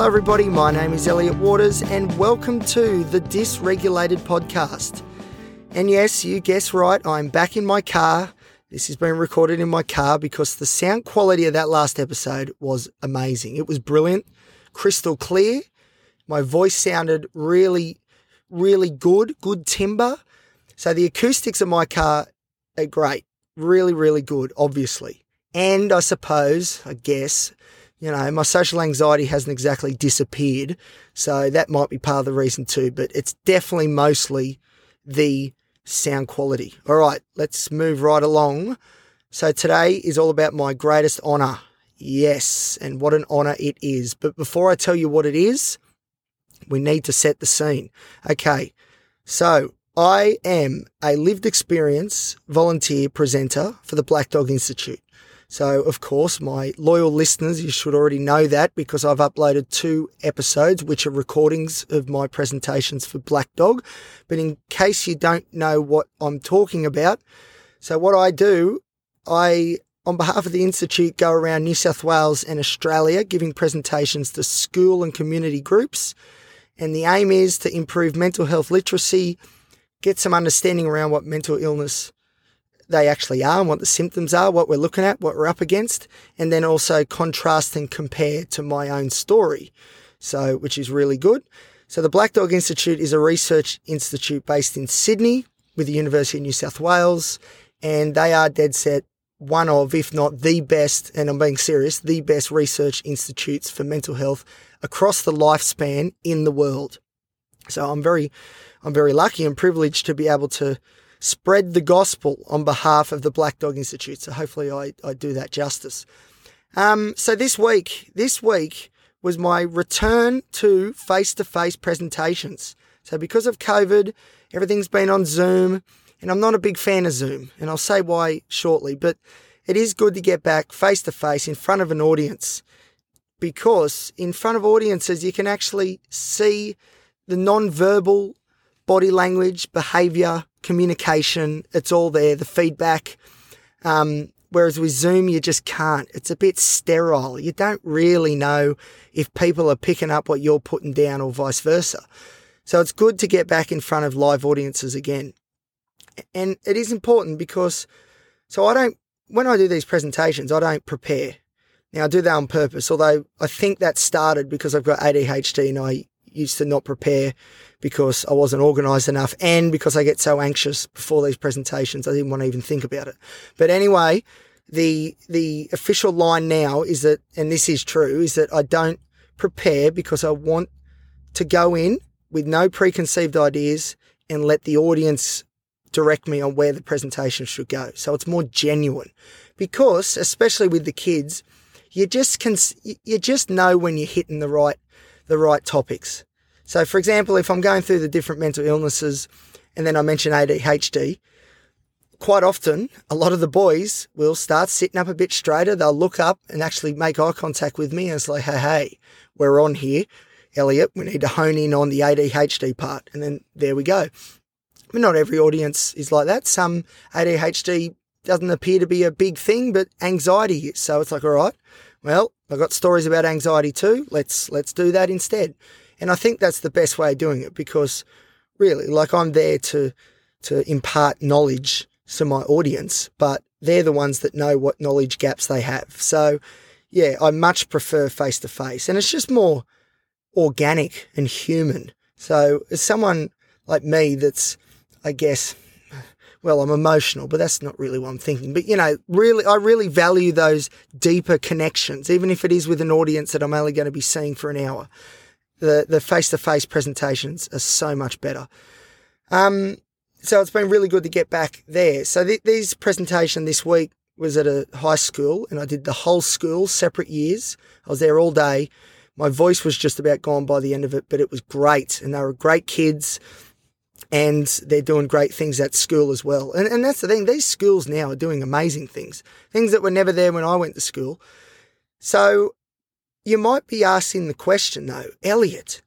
Hello, everybody. My name is Elliot Waters, and welcome to the Dysregulated Podcast. And yes, you guess right, I'm back in my car. This has been recorded in my car because the sound quality of that last episode was amazing. It was brilliant, crystal clear. My voice sounded really, really good, good timber. So the acoustics of my car are great, really, really good, obviously. And I suppose, I guess, you know, my social anxiety hasn't exactly disappeared. So that might be part of the reason too, but it's definitely mostly the sound quality. All right, let's move right along. So today is all about my greatest honor. Yes, and what an honor it is. But before I tell you what it is, we need to set the scene. Okay, so I am a lived experience volunteer presenter for the Black Dog Institute. So, of course, my loyal listeners, you should already know that because I've uploaded two episodes, which are recordings of my presentations for Black Dog. But in case you don't know what I'm talking about, so what I do, I, on behalf of the Institute, go around New South Wales and Australia giving presentations to school and community groups. And the aim is to improve mental health literacy, get some understanding around what mental illness they actually are and what the symptoms are, what we're looking at, what we're up against, and then also contrast and compare to my own story. So, which is really good. So, the Black Dog Institute is a research institute based in Sydney with the University of New South Wales, and they are dead set one of, if not the best, and I'm being serious, the best research institutes for mental health across the lifespan in the world. So I'm very, I'm very lucky and privileged to be able to spread the gospel on behalf of the Black Dog Institute. So hopefully I, I do that justice. Um, so this week, this week was my return to face to face presentations. So because of COVID, everything's been on Zoom and I'm not a big fan of Zoom and I'll say why shortly, but it is good to get back face to face in front of an audience because in front of audiences, you can actually see the non-verbal body language, behavior, communication. It's all there, the feedback. Um, whereas with Zoom, you just can't. It's a bit sterile. You don't really know if people are picking up what you're putting down or vice versa. So it's good to get back in front of live audiences again. And it is important because, so I don't, when I do these presentations, I don't prepare. Now I do that on purpose, although I think that started because I've got ADHD and I used to not prepare because I wasn't organized enough and because I get so anxious before these presentations. I didn't want to even think about it. But anyway, the, the official line now is that, and this is true, is that I don't prepare because I want to go in with no preconceived ideas and let the audience direct me on where the presentation should go. So it's more genuine because, especially with the kids, you just can, you just know when you're hitting the right, the right topics. So, for example, if I'm going through the different mental illnesses and then I mention ADHD, quite often a lot of the boys will start sitting up a bit straighter. They'll look up and actually make eye contact with me. And it's like, hey, hey, we're on here. Elliot, we need to hone in on the ADHD part. And then there we go. But not every audience is like that. Some ADHD doesn't appear to be a big thing, but anxiety is. So it's like, all right, well, I've got stories about anxiety too. Let's let's do that instead. And I think that's the best way of doing it because really, like I'm there to, to impart knowledge to my audience, but they're the ones that know what knowledge gaps they have. So yeah, I much prefer face to face and it's just more organic and human. So as someone like me that's, I guess, well, I'm emotional, but that's not really what I'm thinking. But you know, really, I really value those deeper connections, even if it is with an audience that I'm only going to be seeing for an hour the the face to face presentations are so much better. Um, so it's been really good to get back there. So th- these presentation this week was at a high school, and I did the whole school separate years. I was there all day. My voice was just about gone by the end of it, but it was great, and they were great kids, and they're doing great things at school as well. And and that's the thing; these schools now are doing amazing things, things that were never there when I went to school. So you might be asking the question though, Elliot,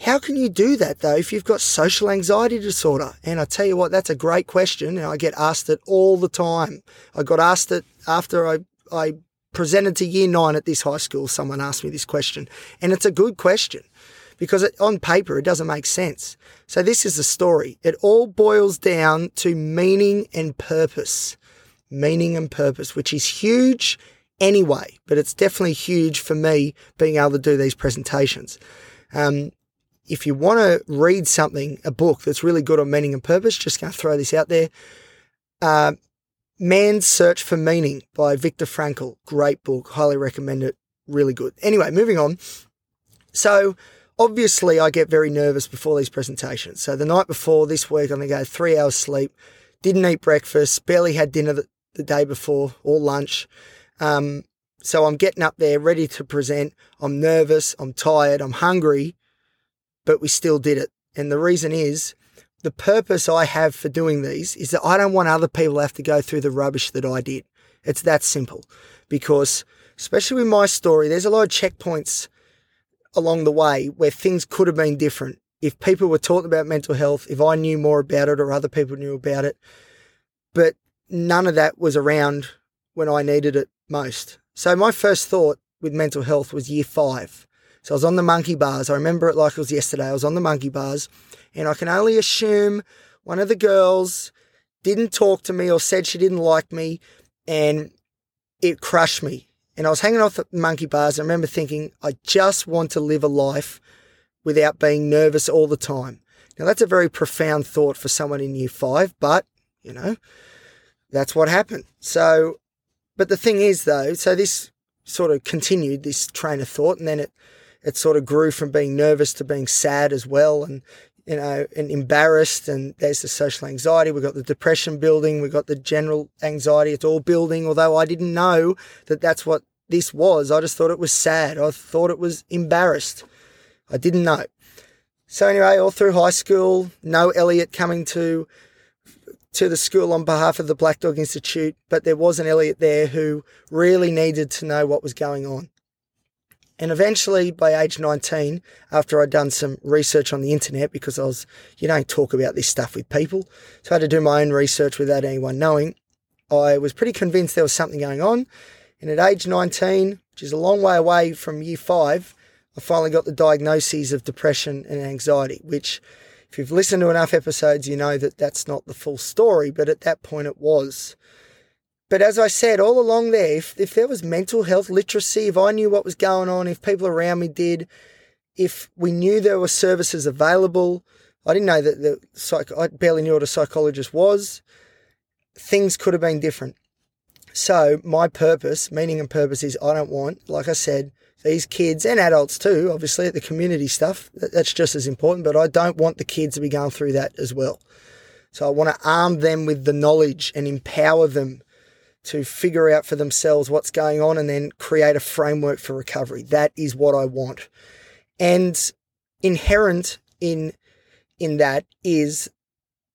how can you do that though if you've got social anxiety disorder? And I tell you what, that's a great question, and I get asked it all the time. I got asked it after I I presented to year nine at this high school, someone asked me this question, and it's a good question because it, on paper it doesn't make sense. So this is the story. It all boils down to meaning and purpose. Meaning and purpose, which is huge anyway, but it's definitely huge for me being able to do these presentations. Um, if you want to read something, a book that's really good on meaning and purpose, just going to throw this out there. Uh, Man's Search for Meaning by Viktor Frankl. Great book. Highly recommend it. Really good. Anyway, moving on. So, obviously, I get very nervous before these presentations. So, the night before this week, I'm going to go three hours sleep. Didn't eat breakfast. Barely had dinner the, the day before or lunch. Um, so, I'm getting up there ready to present. I'm nervous. I'm tired. I'm hungry. But we still did it. And the reason is the purpose I have for doing these is that I don't want other people to have to go through the rubbish that I did. It's that simple. Because, especially with my story, there's a lot of checkpoints along the way where things could have been different. If people were talking about mental health, if I knew more about it or other people knew about it. But none of that was around when I needed it most. So, my first thought with mental health was year five. So, I was on the monkey bars. I remember it like it was yesterday. I was on the monkey bars and I can only assume one of the girls didn't talk to me or said she didn't like me, and it crushed me. And I was hanging off the monkey bars. And I remember thinking, I just want to live a life without being nervous all the time. Now, that's a very profound thought for someone in year five, but, you know, that's what happened. So, but the thing is, though, so this sort of continued this train of thought, and then it, it sort of grew from being nervous to being sad as well. And, you know, and embarrassed. And there's the social anxiety. We've got the depression building. We've got the general anxiety. It's all building. Although I didn't know that that's what this was. I just thought it was sad. I thought it was embarrassed. I didn't know. So anyway, all through high school, no Elliot coming to to the school on behalf of the Black Dog Institute, but there was an Elliot there who really needed to know what was going on. And eventually, by age 19, after I'd done some research on the internet, because I was, you don't talk about this stuff with people, so I had to do my own research without anyone knowing, I was pretty convinced there was something going on. And at age 19, which is a long way away from year five, I finally got the diagnoses of depression and anxiety, which, if you've listened to enough episodes, you know that that's not the full story, but at that point it was. But as I said all along there, if, if there was mental health literacy, if I knew what was going on, if people around me did, if we knew there were services available, I didn't know that the psych, I barely knew what a psychologist was. Things could have been different. So my purpose, meaning and purpose is I don't want, like I said, these kids and adults too, obviously the community stuff, that's just as important, but I don't want the kids to be going through that as well. So I want to arm them with the knowledge and empower them to figure out for themselves what's going on and then create a framework for recovery. That is what I want. And inherent in in that is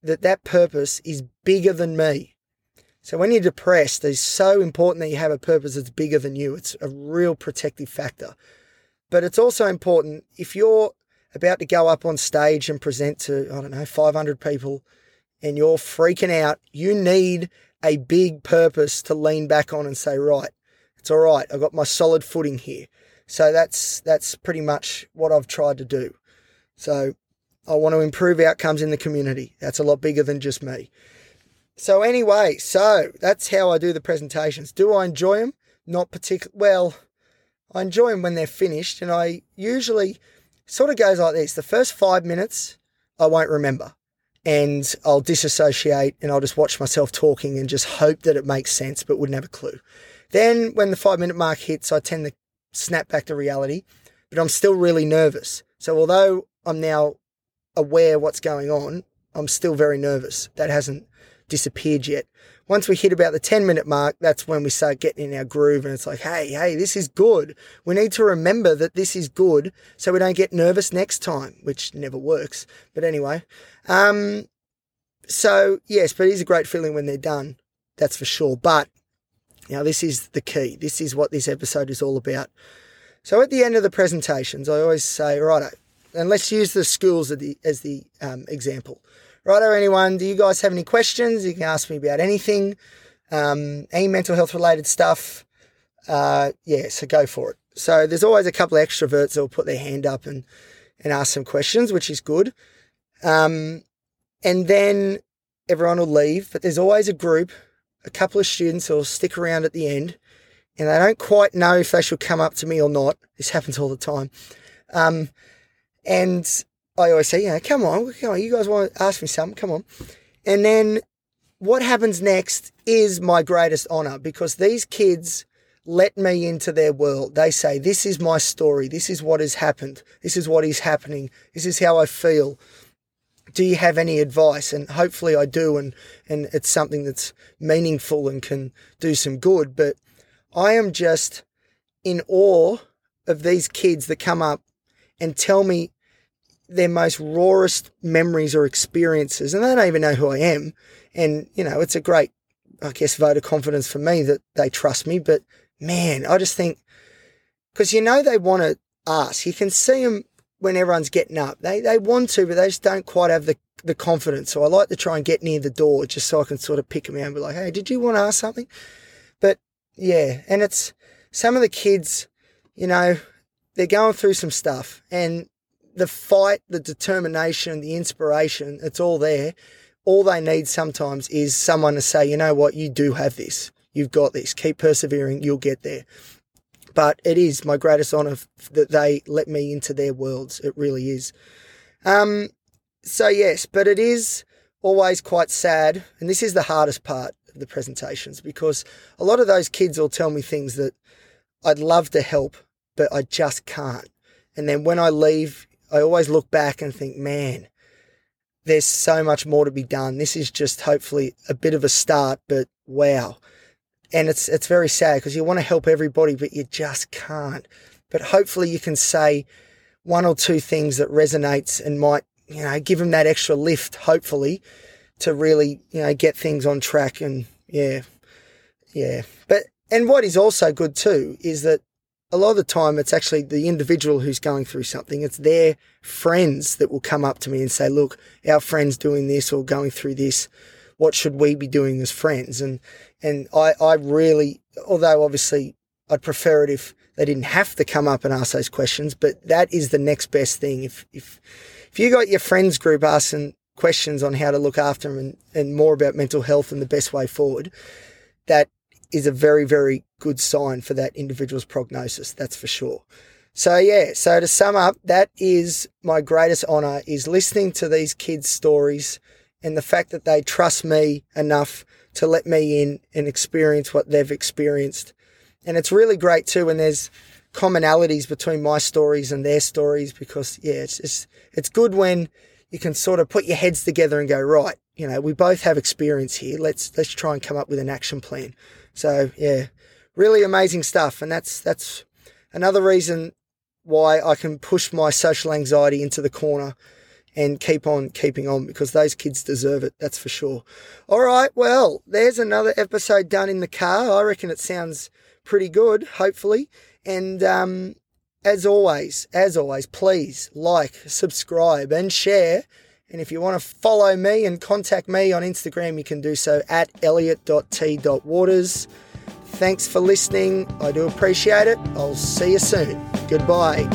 that that purpose is bigger than me. So when you're depressed, it's so important that you have a purpose that's bigger than you. It's a real protective factor. But it's also important if you're about to go up on stage and present to, I don't know, 500 people and you're freaking out, you need a big purpose to lean back on and say, right, it's all right. I've got my solid footing here. So that's that's pretty much what I've tried to do. So I want to improve outcomes in the community. That's a lot bigger than just me. So anyway, so that's how I do the presentations. Do I enjoy them? Not particularly. Well, I enjoy them when they're finished, and I usually sort of goes like this: the first five minutes I won't remember and I'll disassociate and I'll just watch myself talking and just hope that it makes sense, but wouldn't have a clue. Then when the five minute mark hits, I tend to snap back to reality, but I'm still really nervous. So although I'm now aware what's going on, I'm still very nervous. That hasn't disappeared yet. Once we hit about the 10 minute mark, that's when we start getting in our groove and it's like, hey, hey, this is good. We need to remember that this is good so we don't get nervous next time, which never works. But anyway, um, so yes, but it is a great feeling when they're done. That's for sure. But now this is the key. This is what this episode is all about. So at the end of the presentations, I always say, right, and let's use the schools as the, as the um, example. Righto, anyone, do you guys have any questions? You can ask me about anything, um, any mental health related stuff. uh, yeah, so go for it. So there's always a couple of extroverts that will put their hand up and, and ask some questions, which is good. Um, and then everyone will leave, but there's always a group, a couple of students will stick around at the end, and they don't quite know if they should come up to me or not. This happens all the time. Um, and I always say, know, come on, come on, you guys want to ask me something, come on. And then what happens next is my greatest honor because these kids let me into their world. They say, This is my story. This is what has happened. This is what is happening. This is how I feel. Do you have any advice? And hopefully I do. And, and it's something that's meaningful and can do some good. But I am just in awe of these kids that come up and tell me their most rawest memories or experiences. And they don't even know who I am. And, you know, it's a great, I guess, vote of confidence for me that they trust me. But man, I just think, because you know they want to ask. You can see them when everyone's getting up. They they want to, but they just don't quite have the the confidence. So I like to try and get near the door just so I can sort of pick them out and be like, hey, did you want to ask something? But yeah, and it's some of the kids, you know, they're going through some stuff and the fight, the determination, the inspiration, it's all there. All they need sometimes is someone to say, you know what, you do have this. You've got this. Keep persevering. You'll get there. But it is my greatest honor that they let me into their worlds. It really is. Um, so yes, but it is always quite sad. And this is the hardest part of the presentations because a lot of those kids will tell me things that I'd love to help, but I just can't. And then when I leave, I always look back and think, man, there's so much more to be done. This is just hopefully a bit of a start, but wow and it's it's very sad because you want to help everybody, but you just can't. But hopefully, you can say one or two things that resonates and might you know give them that extra lift. Hopefully, to really you know get things on track and yeah, yeah. But and what is also good too is that a lot of the time it's actually the individual who's going through something. It's their friends that will come up to me and say, "Look, our friend's doing this or going through this." what should we be doing as friends? And and I, I really, although obviously I'd prefer it if they didn't have to come up and ask those questions, but that is the next best thing. If if if you got your friends group asking questions on how to look after them and, and more about mental health and the best way forward, that is a very, very good sign for that individual's prognosis. That's for sure. So yeah, so to sum up, that is my greatest honor is listening to these kids' stories and the fact that they trust me enough to let me in and experience what they've experienced. And it's really great too when there's commonalities between my stories and their stories because yeah, it's it's, it's good when you can sort of put your heads together and go, right, you know, we both have experience here. Let's let's try and come up with an action plan. So yeah, really amazing stuff. And that's that's another reason why I can push my social anxiety into the corner and keep on keeping on because those kids deserve it, that's for sure. All right, well, there's another episode done in the car. I reckon it sounds pretty good, hopefully. And um, as always, as always, please like, subscribe, and share. And if you want to follow me and contact me on Instagram, you can do so at elliot.t.waters. Thanks for listening. I do appreciate it. I'll see you soon. Goodbye.